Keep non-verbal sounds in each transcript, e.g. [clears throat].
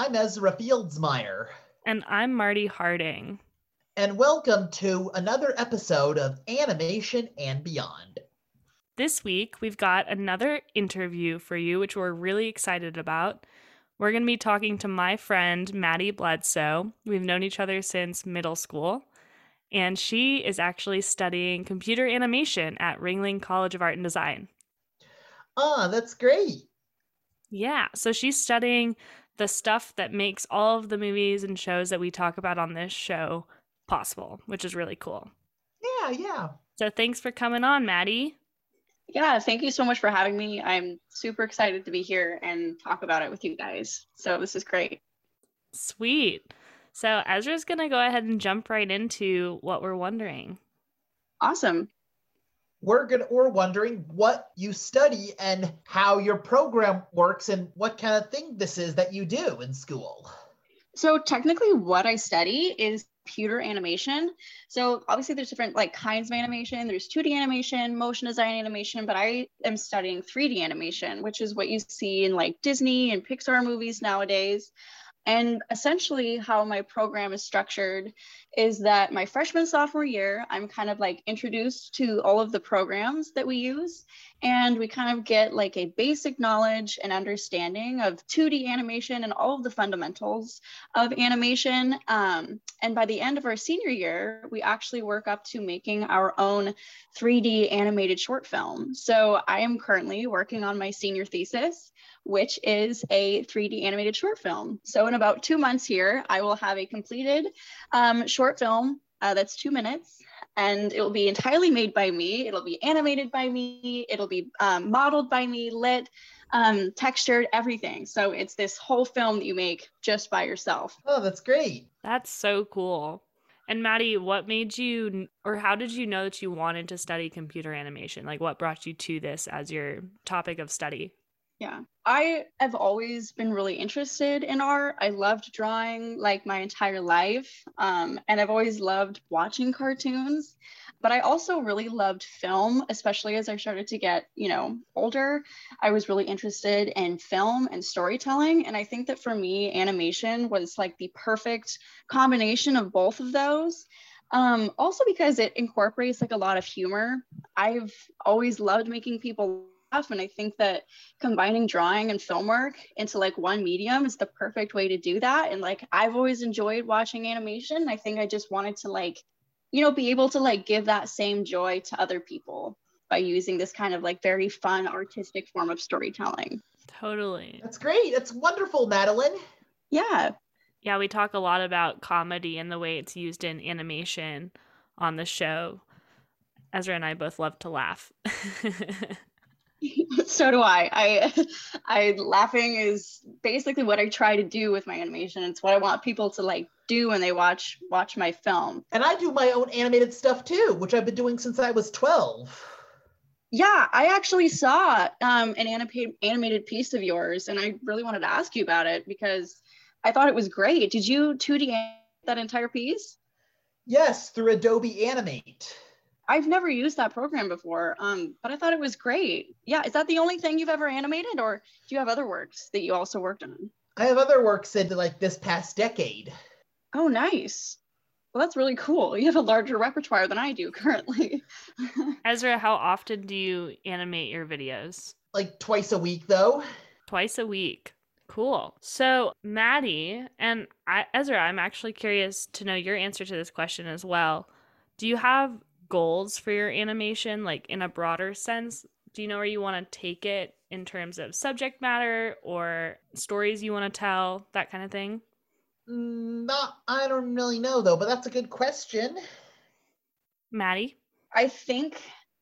I'm Ezra Fieldsmeyer. And I'm Marty Harding. And welcome to another episode of Animation and Beyond. This week, we've got another interview for you, which we're really excited about. We're going to be talking to my friend, Maddie Bledsoe. We've known each other since middle school, and she is actually studying computer animation at Ringling College of Art and Design. Ah, that's great. Yeah, so she's studying the stuff that makes all of the movies and shows that we talk about on this show possible, which is really cool. Yeah, yeah. So thanks for coming on, Maddie. Yeah, thank you so much for having me. I'm super excited to be here and talk about it with you guys. So this is great. Sweet. So Ezra's going to go ahead and jump right into what we're wondering. Awesome. We're going we're wondering what you study and how your program works and what kind of thing this is that you do in school. So technically what I study is computer animation. So obviously there's different like kinds of animation. There's 2D animation, motion design animation, but I am studying 3D animation, which is what you see in like Disney and Pixar movies nowadays. And essentially, how my program is structured is that my freshman, sophomore year, I'm kind of like introduced to all of the programs that we use. And we kind of get like a basic knowledge and understanding of 2D animation and all of the fundamentals of animation. Um, and by the end of our senior year, we actually work up to making our own 3D animated short film. So I am currently working on my senior thesis which is a 3D animated short film. So in about two months here, I will have a completed um, short film uh, that's two minutes and it will be entirely made by me. It'll be animated by me. It'll be um, modeled by me, lit, um, textured, everything. So it's this whole film that you make just by yourself. Oh, that's great. That's so cool. And Maddie, what made you, or how did you know that you wanted to study computer animation? Like, what brought you to this as your topic of study? Yeah. I have always been really interested in art. I loved drawing like my entire life. Um, and I've always loved watching cartoons. But I also really loved film, especially as I started to get, you know, older. I was really interested in film and storytelling. And I think that for me, animation was like the perfect combination of both of those. Um, also because it incorporates like a lot of humor. I've always loved making people and I think that combining drawing and film work into like one medium is the perfect way to do that. And like I've always enjoyed watching animation. I think I just wanted to like, you know, be able to like give that same joy to other people by using this kind of like very fun artistic form of storytelling. Totally. That's great. That's wonderful, Madeline. Yeah. Yeah, we talk a lot about comedy and the way it's used in animation on the show. Ezra and I both love to laugh. [laughs] [laughs] so do I. I [laughs] I laughing is basically what I try to do with my animation. It's what I want people to like do when they watch watch my film. And I do my own animated stuff too, which I've been doing since I was 12. Yeah, I actually saw um, an animated animated piece of yours, and I really wanted to ask you about it because I thought it was great. Did you 2D that entire piece? Yes, through Adobe Animate. I've never used that program before, um, but I thought it was great. Yeah, is that the only thing you've ever animated, or do you have other works that you also worked on? I have other works in like this past decade. Oh, nice. Well, that's really cool. You have a larger repertoire than I do currently. [laughs] Ezra, how often do you animate your videos? Like twice a week, though. Twice a week. Cool. So, Maddie and I, Ezra, I'm actually curious to know your answer to this question as well. Do you have goals for your animation, like in a broader sense? Do you know where you want to take it in terms of subject matter or stories you want to tell, that kind of thing? Mm, not, I don't really know though, but that's a good question. Maddie? I think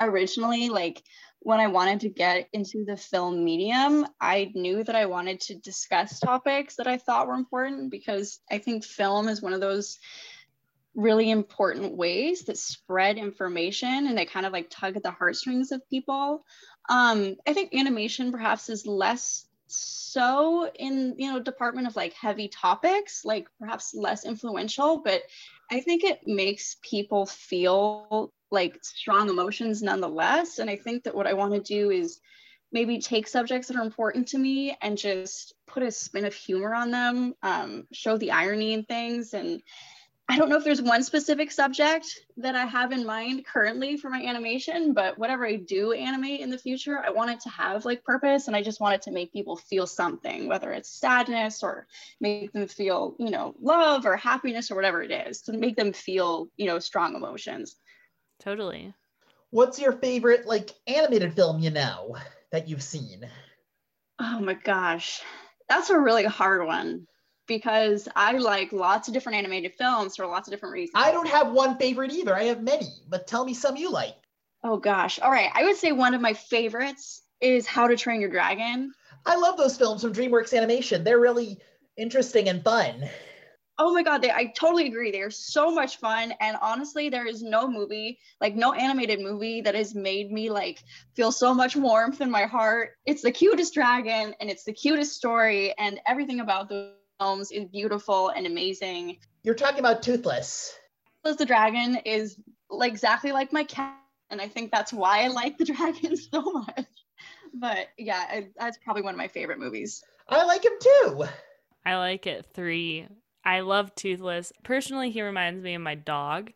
originally, like when I wanted to get into the film medium, I knew that I wanted to discuss topics that I thought were important because I think film is one of those really important ways that spread information and they kind of like tug at the heartstrings of people. Um, I think animation perhaps is less so in you know department of like heavy topics like perhaps less influential but i think it makes people feel like strong emotions nonetheless and i think that what i want to do is maybe take subjects that are important to me and just put a spin of humor on them, um, show the irony in things. And I don't know if there's one specific subject that I have in mind currently for my animation, but whatever I do animate in the future, I want it to have like purpose and I just want it to make people feel something, whether it's sadness or make them feel, you know, love or happiness or whatever it is, to make them feel, you know, strong emotions. Totally. What's your favorite like animated film you know that you've seen? Oh my gosh. That's a really hard one because I like lots of different animated films for lots of different reasons. I don't have one favorite either. I have many, but tell me some you like. Oh gosh. All right. I would say one of my favorites is How to Train Your Dragon. I love those films from DreamWorks Animation. They're really interesting and fun. Oh my god, they, I totally agree. They are so much fun, and honestly, there is no movie, like no animated movie, that has made me like feel so much warmth in my heart. It's the cutest dragon, and it's the cutest story, and everything about the films is beautiful and amazing. You're talking about Toothless. Toothless the dragon is like exactly like my cat, and I think that's why I like the [laughs] dragon so much. But yeah, I, that's probably one of my favorite movies. I like him too. I like it three. I love Toothless. Personally, he reminds me of my dog.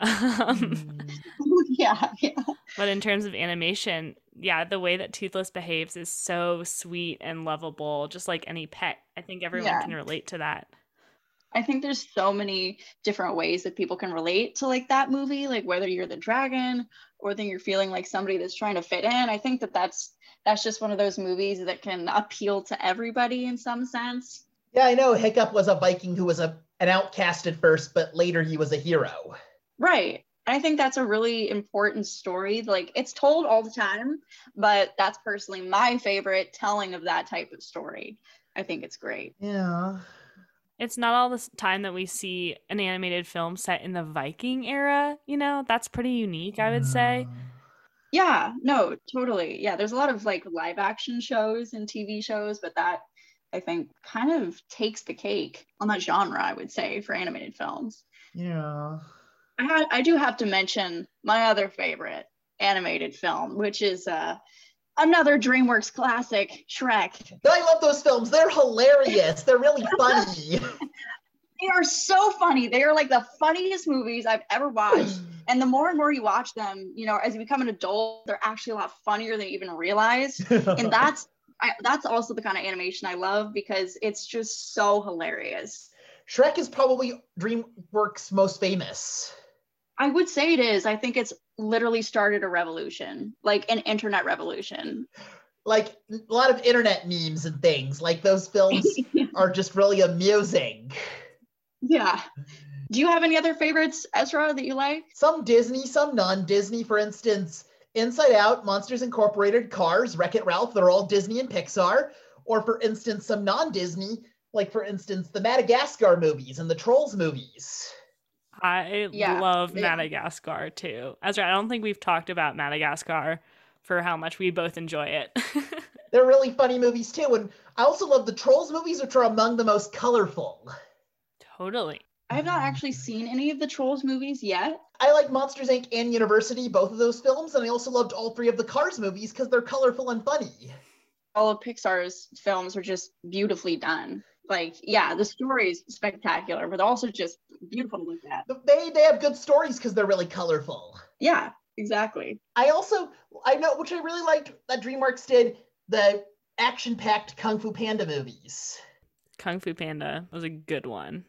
Um, [laughs] yeah, yeah. but in terms of animation, yeah, the way that Toothless behaves is so sweet and lovable, just like any pet. I think everyone Yeah. can relate to that. I think there's so many different ways that people can relate to like that movie, like whether you're the dragon or then you're feeling like somebody that's trying to fit in. I think that that's that's just one of those movies that can appeal to everybody in some sense. Yeah, I know Hiccup was a Viking who was a an outcast at first, but later he was a hero. Right. I think that's a really important story. Like it's told all the time, but that's personally my favorite telling of that type of story. I think it's great. Yeah. It's not all the time that we see an animated film set in the Viking era, you know? That's pretty unique, I would say. Yeah, no, totally. Yeah, there's a lot of like live action shows and TV shows, but that I think kind of takes the cake on that genre, I would say, for animated films. Yeah. I had I do have to mention my other favorite animated film, which is uh another DreamWorks classic, Shrek. I love those films. They're hilarious. They're really funny. [laughs] They are so funny. They are like the funniest movies I've ever watched. [clears throat] And the more and more you watch them, you know, as you become an adult, they're actually a lot funnier than you even realize. and [laughs] that's I, that's also the kind of animation I love because it's just so hilarious. Shrek is probably DreamWorks' most famous. I would say it is. I think it's literally started a revolution, like an internet revolution. Like a lot of internet memes and things. Like those films [laughs] are just really amusing. yeah. Do you have any other favorites, Ezra, that you like? Some Disney, some non-Disney. For instance, Inside Out, Monsters Incorporated, Cars, Wreck-It Ralph. They're all Disney and Pixar. Or for instance, some non-Disney, like for instance, the Madagascar movies and the Trolls movies. I Yeah, love yeah. Madagascar too. Ezra, I don't think we've talked about Madagascar for how much we both enjoy it. [laughs] They're really funny movies too. And I also love the Trolls movies, which are among the most colorful. totally. I have not actually seen any of the Trolls movies yet. I like Monsters Inc. and University, both of those films, and I also loved all three of the Cars movies because they're colorful and funny. All of Pixar's films are just beautifully done. Like, yeah, the story is spectacular, but also just beautiful to look at. They they have good stories because they're really colorful. Yeah, exactly. I also I know which I really liked that DreamWorks did the action-packed Kung Fu Panda movies. Kung Fu Panda was a good one.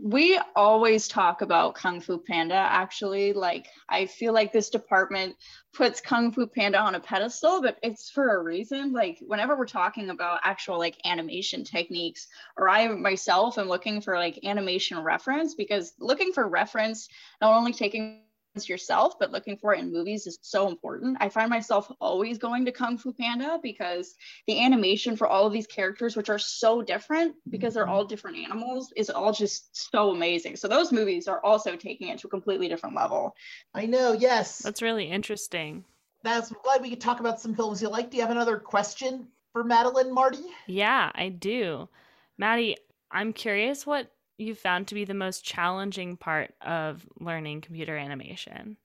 We always talk about Kung Fu Panda, actually. Like, I feel like this department puts Kung Fu Panda on a pedestal, but it's for a reason. Like, whenever we're talking about actual like animation techniques, or I myself am looking for like animation reference, because looking for reference, not only taking yourself, but looking for it in movies is so important. I find myself always going to Kung Fu Panda because the animation for all of these characters, which are so different because they're all different animals, is all just so amazing. So those movies are also taking it to a completely different level. I know, yes. That's really interesting. That's glad we could talk about some films you like. Do you have another question for Madeline, Marty? Yeah, I do. Maddie, I'm curious what you found to be the most challenging part of learning computer animation.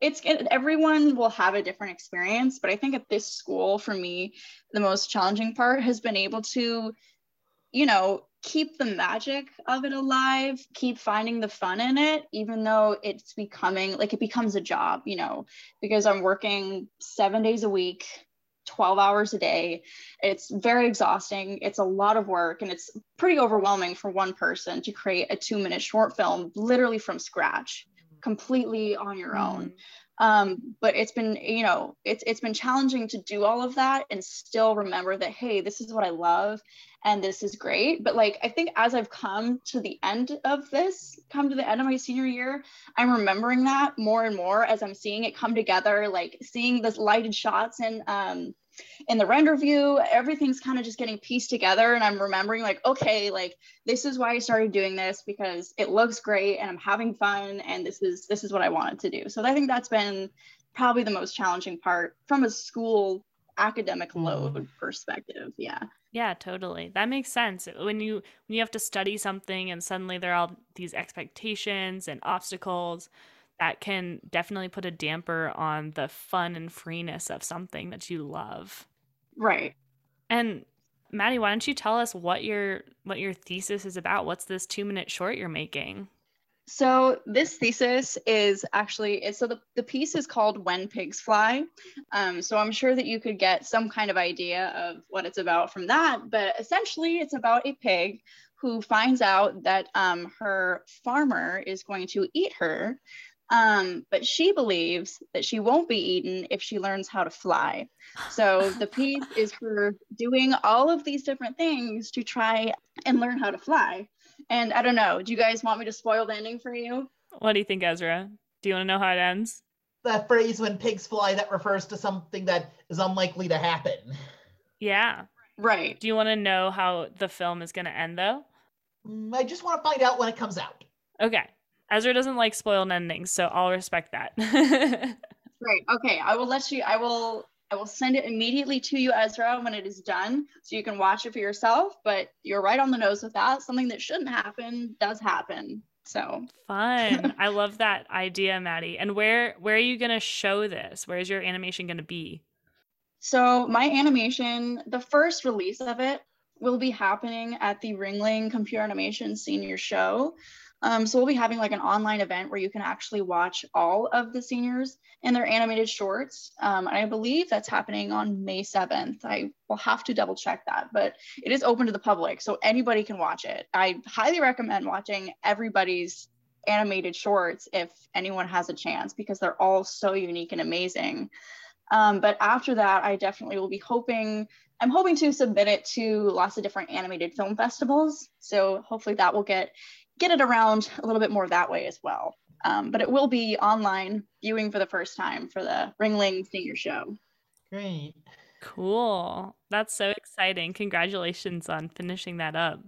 it's everyone will have a different experience but i think at this school for me the most challenging part has been able to you know keep the magic of it alive keep finding the fun in it even though it's becoming like it becomes a job you know because i'm working seven days a week 12 hours a day. It's very exhausting. It's a lot of work and it's pretty overwhelming for one person to create a two minute short film literally from scratch completely on your own. Mm-hmm um, but it's been you know it's it's been challenging to do all of that and still remember that hey this is what i love and this is great. But like i think as i've come to the end of this come to the end of my senior year i'm remembering that more and more as i'm seeing it come together like seeing the lighted shots and um in the render view everything's kind of just getting pieced together and i'm remembering like okay like this is why i started doing this because it looks great and i'm having fun and this is this is what i wanted to do. So i think that's been probably the most challenging part from a school academic mm-hmm. load perspective yeah. Yeah totally. That makes sense. When you when you have to study something and suddenly there are all these expectations and obstacles that can definitely put a damper on the fun and freeness of something that you love. Right. And Maddie, why don't you tell us what your what your thesis is about? What's this 2-minute short you're making? So this thesis is actually so the, the piece is called When Pigs Fly. Um, so I'm sure that you could get some kind of idea of what it's about from that. But essentially, it's about a pig who finds out that um, her farmer is going to eat her um, but she believes that she won't be eaten if she learns how to fly. So the [laughs] piece is her doing all of these different things to try and learn how to fly. And I don't know, do you guys want me to spoil the ending for you? What do you think, Ezra? Do you want to know how it ends? That phrase, when pigs fly, that refers to something that is unlikely to happen. Yeah. Right. Do you want to know how the film is going to end, though? Mm, I just want to find out when it comes out. Okay. Ezra doesn't like spoiled endings, so I'll respect that. [laughs] right. Okay. I will let you. I will. I will send it immediately to you, Ezra, when it is done, so you can watch it for yourself. But you're right on the nose with that. Something that shouldn't happen does happen. So fun. [laughs] I love that idea, Maddie. And where where are you gonna show this? Where is your animation gonna be? So my animation, the first release of it will be happening at the Ringling Computer Animation Senior Show. Um, so we'll be having like an online event where you can actually watch all of the seniors in their animated shorts. Um, I believe that's happening on May 7th. I will have to double check that, but it is open to the public, so anybody can watch it. I highly recommend watching everybody's animated shorts if anyone has a chance because they're all so unique and amazing. Um, but after that, I definitely will be hoping, I'm hoping to submit it to lots of different animated film festivals. So hopefully that will get get it around a little bit more that way as well. Um, but it will be online viewing for the first time for the Ringling Senior Show. Great. Cool. That's so exciting. Congratulations on finishing that up.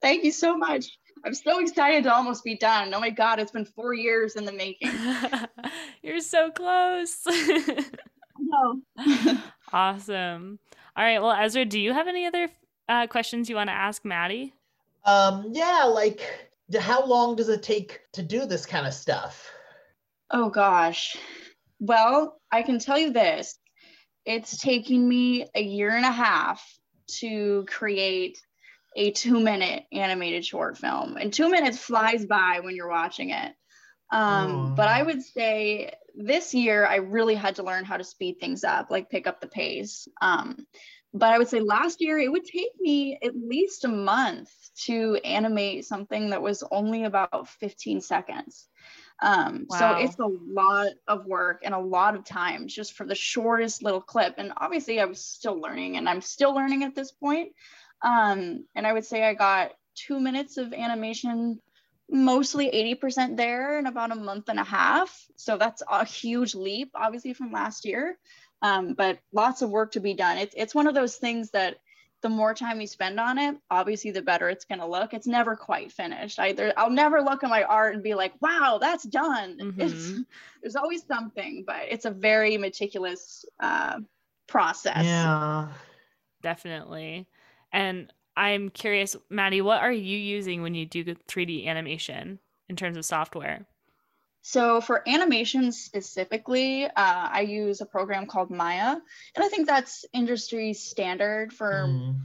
Thank you so much. I'm so excited to almost be done. Oh my God, it's been four years in the making. [laughs] You're so close. [laughs] no. [laughs] awesome. All right. Well, Ezra, do you have any other uh, questions you want to ask Maddie? Um, yeah, like how long does it take to do this kind of stuff? Oh gosh. Well, I can tell you this. It's taking me a year and a half to create a two minute animated short film. And two minutes flies by when you're watching it. Um, But I would say this year I really had to learn how to speed things up, like pick up the pace. Um, but I would say last year it would take me at least a month to animate something that was only about 15 seconds. Um, wow. So it's a lot of work and a lot of time just for the shortest little clip. And obviously, I was still learning and I'm still learning at this point. Um, and I would say I got two minutes of animation, mostly 80% there in about a month and a half. So that's a huge leap, obviously, from last year um, but lots of work to be done. It's, it's one of those things that the more time you spend on it, obviously the better it's going to look. It's never quite finished. Either I'll never look at my art and be like, "Wow, that's done." [laughs] Mm-hmm. It's, there's always something, but it's a very meticulous uh, process. Yeah, definitely. And I'm curious, Maddie, what are you using when you do 3D animation in terms of software? So for animation specifically, uh, I use a program called Maya, and I think that's industry standard for Mm.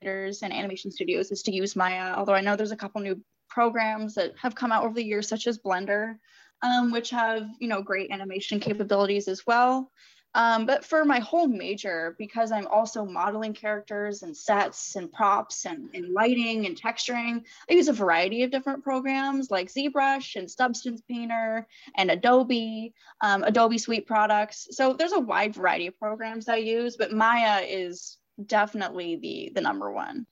creators and animation studios is to use Maya. Although I know there's a couple new programs that have come out over the years, such as Blender, um, which have you know great animation capabilities as well. Um, but for my whole major, because I'm also modeling characters and sets and props and, and lighting and texturing, I use a variety of different programs like ZBrush and Substance Painter and Adobe, um, Adobe Suite products. So there's a wide variety of programs I use, but Maya is definitely the the number one.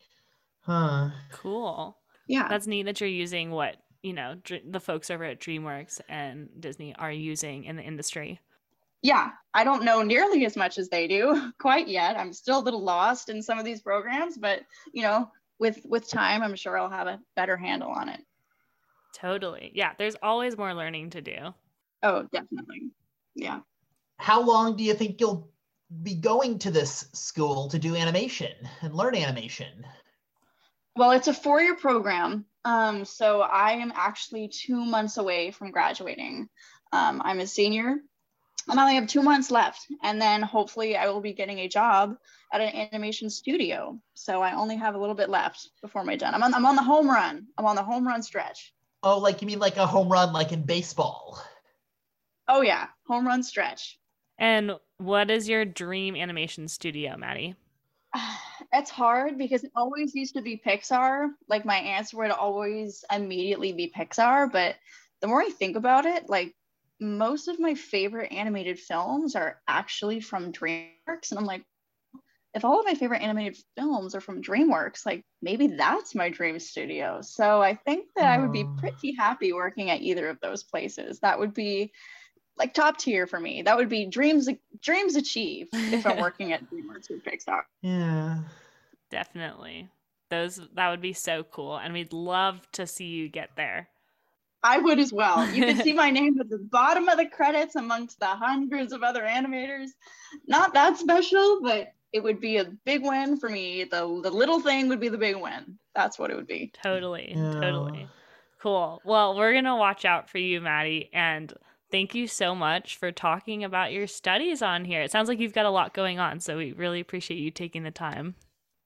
Huh. Cool. Yeah. That's neat that you're using what, you know, the folks over at DreamWorks and Disney are using in the industry. Yeah, I don't know nearly as much as they do [laughs] quite yet. I'm still a little lost in some of these programs, but you know, with with time, I'm sure I'll have a better handle on it. Totally. Yeah, there's always more learning to do. Oh, definitely. Yeah. How long do you think you'll be going to this school to do animation and learn animation? Well, it's a four-year program. Um, so I am actually two months away from graduating. Um, I'm a senior and I only have two months left. And then hopefully I will be getting a job at an animation studio. So I only have a little bit left before my done. I'm on, I'm on the home run. I'm on the home run stretch. Oh, like you mean like a home run, like in baseball? Oh yeah, home run stretch. And what is your dream animation studio, Maddie? [sighs] It's hard because it always used to be Pixar. Like my answer would always immediately be Pixar, but the more I think about it, like most of my favorite animated films are actually from DreamWorks and I'm like if all of my favorite animated films are from DreamWorks, like maybe that's my dream studio. So I think that I would be Oh. pretty happy working at either of those places. That would be like top tier for me. That would be dreams dreams achieved if I'm [laughs] working at DreamWorks or Pixar. Yeah. Definitely. Those that would be so cool and we'd love to see you get there. I would as well. You can see [laughs] my name at the bottom of the credits amongst the hundreds of other animators. Not that special, but it would be a big win for me. The the little thing would be the big win. That's what it would be. Totally. Yeah. Totally. Cool. Well, we're going to watch out for you, Maddie, and thank you so much for talking about your studies on here. It sounds like you've got a lot going on, so we really appreciate you taking the time.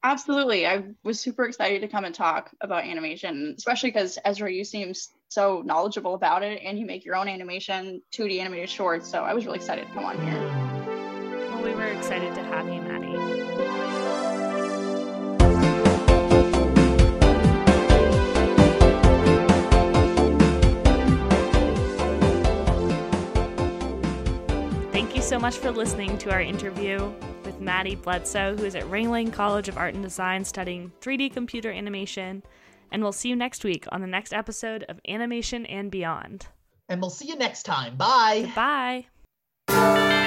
Absolutely. I was super excited to come and talk about animation, especially because Ezra, you seem so knowledgeable about it and you make your own animation, 2D animated shorts. So I was really excited to come on here. Well, we were excited to have you, Maddie. Thank you so much for listening to our interview with Maddie Bledsoe, who is at Ringling College of Art and Design studying 3D computer animation. And we'll see you next week on the next episode of Animation and Beyond. And we'll see you next time. Bye. Bye.